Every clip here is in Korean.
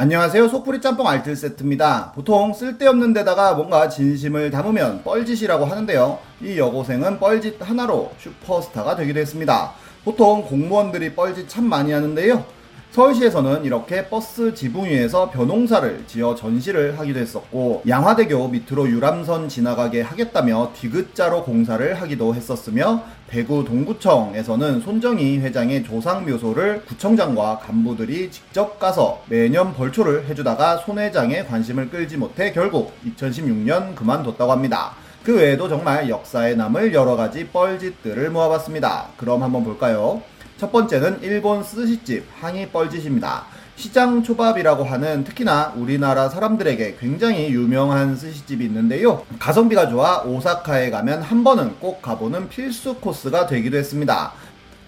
안녕하세요. 속풀이 짬뽕 알뜰 세트입니다. 보통 쓸데없는 데다가 뭔가 진심을 담으면 뻘짓이라고 하는데요. 이 여고생은 뻘짓 하나로 슈퍼스타가 되기도 했습니다. 보통 공무원들이 뻘짓 참 많이 하는데요. 서울시에서는 이렇게 버스 지붕 위에서 벼농사를 지어 전시를 하기도 했었고 양화대교 밑으로 유람선 지나가게 하겠다며 디귿자로 공사를 하기도 했었으며 대구 동구청에서는 손정희 회장의 조상 묘소를 구청장과 간부들이 직접 가서 매년 벌초를 해주다가 손 회장의 관심을 끌지 못해 결국 2016년 그만뒀다고 합니다. 그 외에도 정말 역사에 남을 여러 가지 뻘짓들을 모아봤습니다. 그럼 한번 볼까요? 첫 번째는 일본 스시집 항의 뻘짓입니다. 시장 초밥이라고 하는 특히나 우리나라 사람들에게 굉장히 유명한 스시집이 있는데요. 가성비가 좋아 오사카에 가면 한 번은 꼭 가보는 필수 코스가 되기도 했습니다.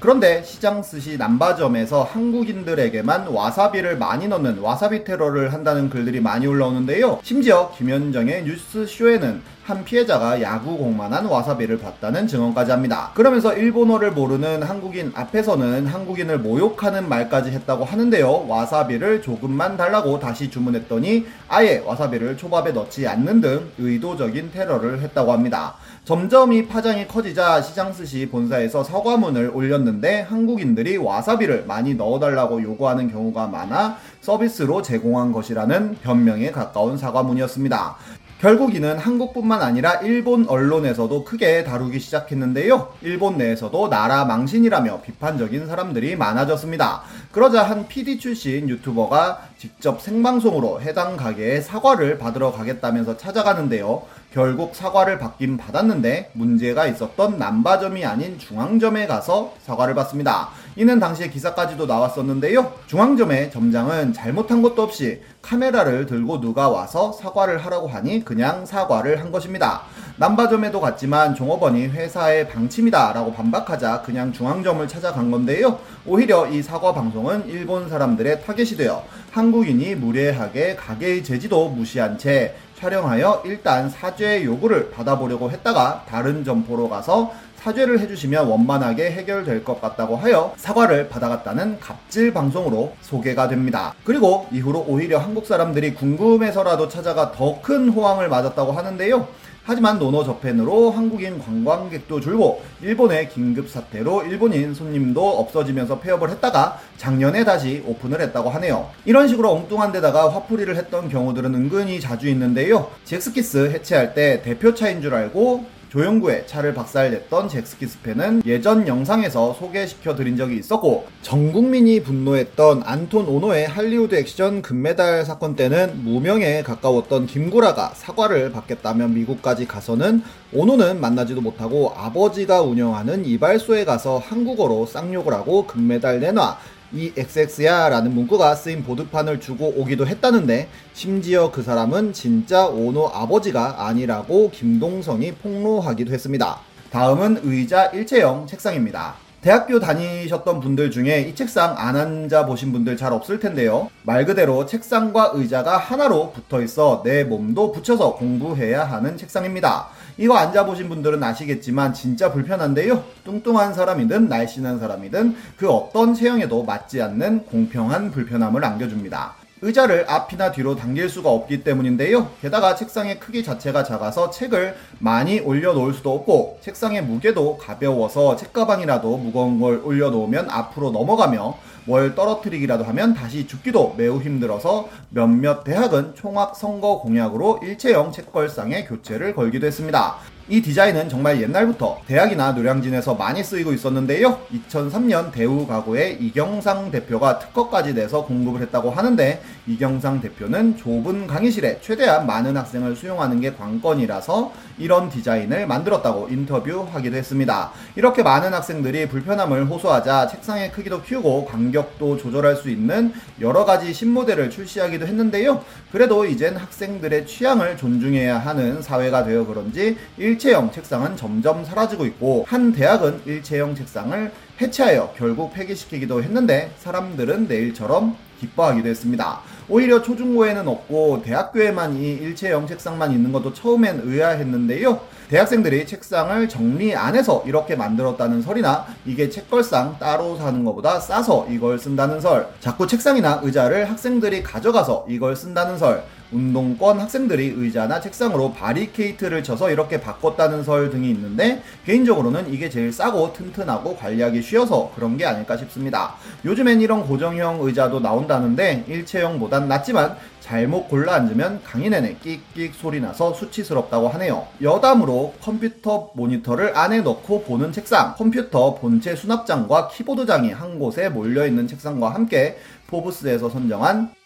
그런데 시장 스시 난바점에서 한국인들에게만 와사비를 많이 넣는 와사비 테러를 한다는 글들이 많이 올라오는데요. 심지어 김현정의 뉴스쇼에는 한 피해자가 야구공만한 와사비를 봤다는 증언까지 합니다. 그러면서 일본어를 모르는 한국인 앞에서는 한국인을 모욕하는 말까지 했다고 하는데요. 와사비를 조금만 달라고 다시 주문했더니 아예 와사비를 초밥에 넣지 않는 등 의도적인 테러를 했다고 합니다. 점점 이 파장이 커지자 시장스시 본사에서 사과문을 올렸는데 한국인들이 와사비를 많이 넣어달라고 요구하는 경우가 많아 서비스로 제공한 것이라는 변명에 가까운 사과문이었습니다. 결국 이는 한국뿐만 아니라 일본 언론에서도 크게 다루기 시작했는데요. 일본 내에서도 나라 망신이라며 비판적인 사람들이 많아졌습니다. 그러자 한 PD 출신 유튜버가 직접 생방송으로 해당 가게에 사과를 받으러 가겠다면서 찾아가는데요. 결국 사과를 받긴 받았는데 문제가 있었던 남바점이 아닌 중앙점에 가서 사과를 받습니다. 이는 당시에 기사까지도 나왔었는데요. 중앙점의 점장은 잘못한 것도 없이 카메라를 들고 누가 와서 사과를 하라고 하니 그냥 사과를 한 것입니다. 남바점에도 갔지만 종업원이 회사의 방침이다 라고 반박하자 그냥 중앙점을 찾아간 건데요. 오히려 이 사과 방송은 일본 사람들의 타겟이 되어 한국인이 무례하게 가게의 제지도 무시한 채 촬영하여 일단 사죄 요구를 받아보려고 했다가 다른 점포로 가서 사죄를 해주시면 원만하게 해결될 것 같다고 하여 사과를 받아갔다는 갑질 방송으로 소개가 됩니다. 그리고 이후로 오히려 한국 사람들이 궁금해서라도 찾아가 더 큰 호황을 맞았다고 하는데요. 하지만 No No Japan으로 한국인 관광객도 줄고 일본의 긴급 사태로 일본인 손님도 없어지면서 폐업을 했다가 작년에 다시 오픈을 했다고 하네요. 이런 식으로 엉뚱한 데다가 화풀이를 했던 경우들은 은근히 자주 있는데요. 젝스키스 해체할 때 대표차인 줄 알고 조영구의 차를 박살냈던 잭스키스팬은 예전 영상에서 소개시켜 드린 적이 있었고 전 국민이 분노했던 안톤 오노의 할리우드 액션 금메달 사건 때는 무명에 가까웠던 김구라가 사과를 받겠다며 미국까지 가서는 오노는 만나지도 못하고 아버지가 운영하는 이발소에 가서 한국어로 쌍욕을 하고 금메달 내놔 이 XX야 라는 문구가 쓰인 보드판을 주고 오기도 했다는데 심지어 그 사람은 진짜 오노 아버지가 아니라고 김동성이 폭로하기도 했습니다. 다음은 의자 일체형 책상입니다. 대학교 다니셨던 분들 중에 이 책상 안 앉아 보신 분들 잘 없을 텐데요. 말 그대로 책상과 의자가 하나로 붙어 있어 내 몸도 붙여서 공부해야 하는 책상입니다. 이거 앉아 보신 분들은 아시겠지만 진짜 불편한데요. 뚱뚱한 사람이든 날씬한 사람이든 그 어떤 체형에도 맞지 않는 공평한 불편함을 안겨줍니다. 의자를 앞이나 뒤로 당길 수가 없기 때문인데요. 게다가 책상의 크기 자체가 작아서 책을 많이 올려놓을 수도 없고 책상의 무게도 가벼워서 책가방이라도 무거운 걸 올려놓으면 앞으로 넘어가며 뭘 떨어뜨리기라도 하면 다시 죽기도 매우 힘들어서 몇몇 대학은 총학 선거 공약으로 일체형 책걸상에 교체를 걸기도 했습니다. 이 디자인은 정말 옛날부터 대학이나 노량진에서 많이 쓰이고 있었는데요. 2003년 대우 가구의 이경상 대표가 특허까지 내서 공급을 했다고 하는데 이경상 대표는 좁은 강의실에 최대한 많은 학생을 수용하는 게 관건이라서 이런 디자인을 만들었다고 인터뷰하기도 했습니다. 이렇게 많은 학생들이 불편함을 호소하자 책상의 크기도 키우고 간격도 조절할 수 있는 여러 가지 신모델을 출시하기도 했는데요. 그래도 이젠 학생들의 취향을 존중해야 하는 사회가 되어 그런지 일 체형 책상은 점점 사라지고 있고 한 대학은 일체형 책상을 해체하여 결국 폐기시키기도 했는데 사람들은 내일처럼 기뻐하기도 했습니다. 오히려 초중고에는 없고 대학교에만 이 일체형 책상만 있는 것도 처음엔 의아했는데요. 대학생들이 책상을 정리 안 해서 이렇게 만들었다는 설이나 이게 책걸상 따로 사는 것보다 싸서 이걸 쓴다는 설, 자꾸 책상이나 의자를 학생들이 가져가서 이걸 쓴다는 설, 운동권 학생들이 의자나 책상으로 바리케이트를 쳐서 이렇게 바꿨다는 설 등이 있는데 개인적으로는 이게 제일 싸고 튼튼하고 관리하기 쉬워서 그런 게 아닐까 싶습니다. 요즘엔 이런 고정형 의자도 나온다는데 일체형보단 낫지만 잘못 골라 앉으면 강의 내내 끽끽 소리 나서 수치스럽다고 하네요. 여담으로 컴퓨터 모니터를 안에 넣고 보는 책상, 컴퓨터 본체 수납장과 키보드장이 한 곳에 몰려있는 책상과 함께 포브스에서 선정한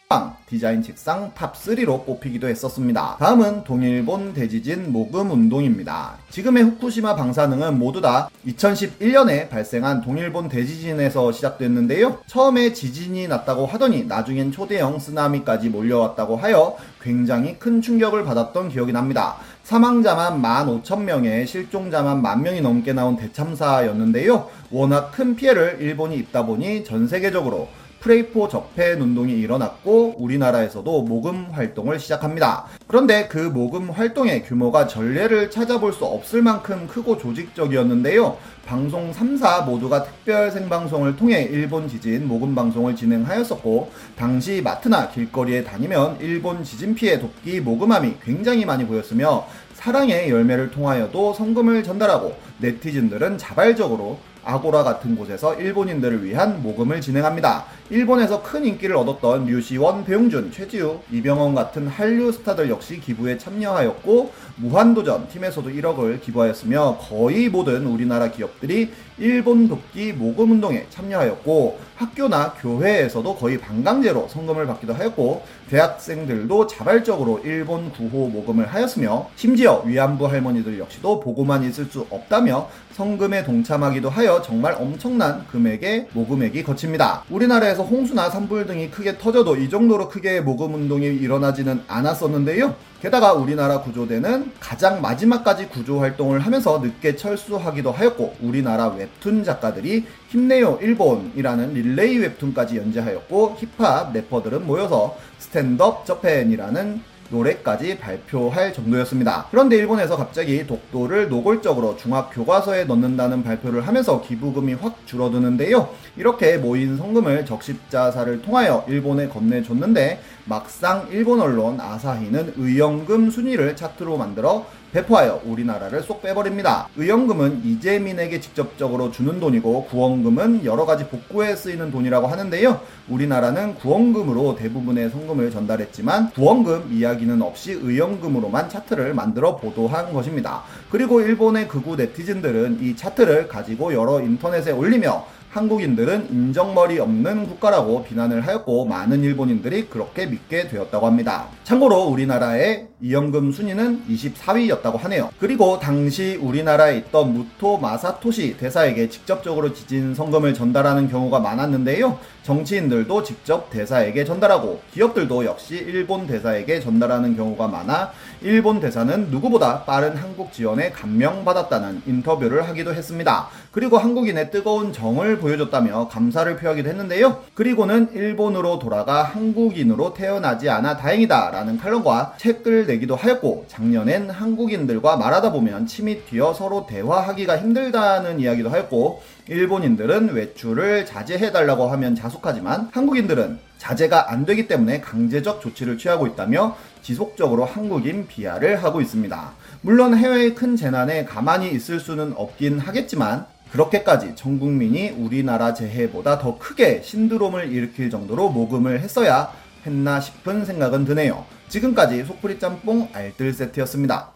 디자인 책상 top3로 뽑히기도 했었습니다. 다음은 동일본 대지진 모금 운동입니다. 지금의 후쿠시마 방사능은 모두 다 2011년에 발생한 동일본 대지진에서 시작됐는데요. 처음에 지진이 났다고 하더니 나중엔 초대형 쓰나미까지 몰려왔다고 하여 굉장히 큰 충격을 받았던 기억이 납니다. 사망자만 15,000명에 실종자만 만 명이 넘게 나온 대참사였는데요. 워낙 큰 피해를 일본이 입다 보니 전 세계적으로 프레이포 적폐 운동이 일어났고 우리나라에서도 모금 활동을 시작합니다. 그런데 그 모금 활동의 규모가 전례를 찾아볼 수 없을 만큼 크고 조직적이었는데요. 방송 3사 모두가 특별 생방송을 통해 일본 지진 모금 방송을 진행하였었고 당시 마트나 길거리에 다니면 일본 지진 피해 돕기 모금함이 굉장히 많이 보였으며 사랑의 열매를 통하여도 성금을 전달하고 네티즌들은 자발적으로 아고라 같은 곳에서 일본인들을 위한 모금을 진행합니다. 일본에서 큰 인기를 얻었던 류시원, 배용준, 최지우, 이병헌 같은 한류 스타들 역시 기부에 참여하였고 무한도전 팀에서도 1억을 기부하였으며 거의 모든 우리나라 기업들이 일본 돕기 모금 운동에 참여하였고 학교나 교회에서도 거의 반강제로 성금을 받기도 하였고 대학생들도 자발적으로 일본 구호 모금을 하였으며 심지어 위안부 할머니들 역시도 보고만 있을 수 없다며 성금에 동참하기도 하여 정말 엄청난 금액의 모금액이 거칩니다. 우리나라에서 홍수나 산불 등이 크게 터져도 이 정도로 크게 모금 운동이 일어나지는 않았었는데요. 게다가 우리나라 구조대는 가장 마지막까지 구조 활동을 하면서 늦게 철수하기도 하였고 우리나라 웹툰 작가들이 힘내요 일본이라는 릴레이 웹툰까지 연재하였고 힙합 래퍼들은 모여서 Stand Up Japan이라는 노래까지 발표할 정도였습니다. 그런데 일본에서 갑자기 독도를 노골적으로 중학 교과서에 넣는다는 발표를 하면서 기부금이 확 줄어드는데요. 이렇게 모인 성금을 적십자사를 통하여 일본에 건네줬는데 막상 일본 언론 아사히는 의연금 순위를 차트로 만들어 배포하여 우리나라를 쏙 빼버립니다. 의연금은 이재민에게 직접적으로 주는 돈이고 구원금은 여러 가지 복구에 쓰이는 돈이라고 하는데요. 우리나라는 구원금으로 대부분의 성금을 전달했지만 구원금 이야기는 없이 의연금으로만 차트를 만들어 보도한 것입니다. 그리고 일본의 극우 네티즌들은 이 차트를 가지고 여러 인터넷에 올리며 한국인들은 인정머리 없는 국가라고 비난을 하였고 많은 일본인들이 그렇게 믿게 되었다고 합니다. 참고로 우리나라의 이연금 순위는 24위였다고 하네요. 그리고 당시 우리나라에 있던 무토 마사토시 대사에게 직접적으로 지진 성금을 전달하는 경우가 많았는데요. 정치인들도 직접 대사에게 전달하고 기업들도 역시 일본 대사에게 전달하는 경우가 많아 일본 대사는 누구보다 빠른 한국 지원에 감명받았다는 인터뷰를 하기도 했습니다. 그리고 한국인의 뜨거운 정을 보여줬다며 감사를 표하기도 했는데요. 그리고는 일본으로 돌아가 한국인으로 태어나지 않아 다행이다 라는 칼럼과 책을 내기도 하였고 작년엔 한국인들과 말하다 보면 침이 튀어 서로 대화하기가 힘들다는 이야기도 하였고 일본인들은 외출을 자제해달라고 하면 자숙하지만 한국인들은 자제가 안 되기 때문에 강제적 조치를 취하고 있다며 지속적으로 한국인 비하를 하고 있습니다. 물론 해외의 큰 재난에 가만히 있을 수는 없긴 하겠지만 그렇게까지 전 국민이 우리나라 재해보다 더 크게 신드롬을 일으킬 정도로 모금을 했어야 했나 싶은 생각은 드네요. 지금까지 속풀이 짬뽕 알뜰 세트였습니다.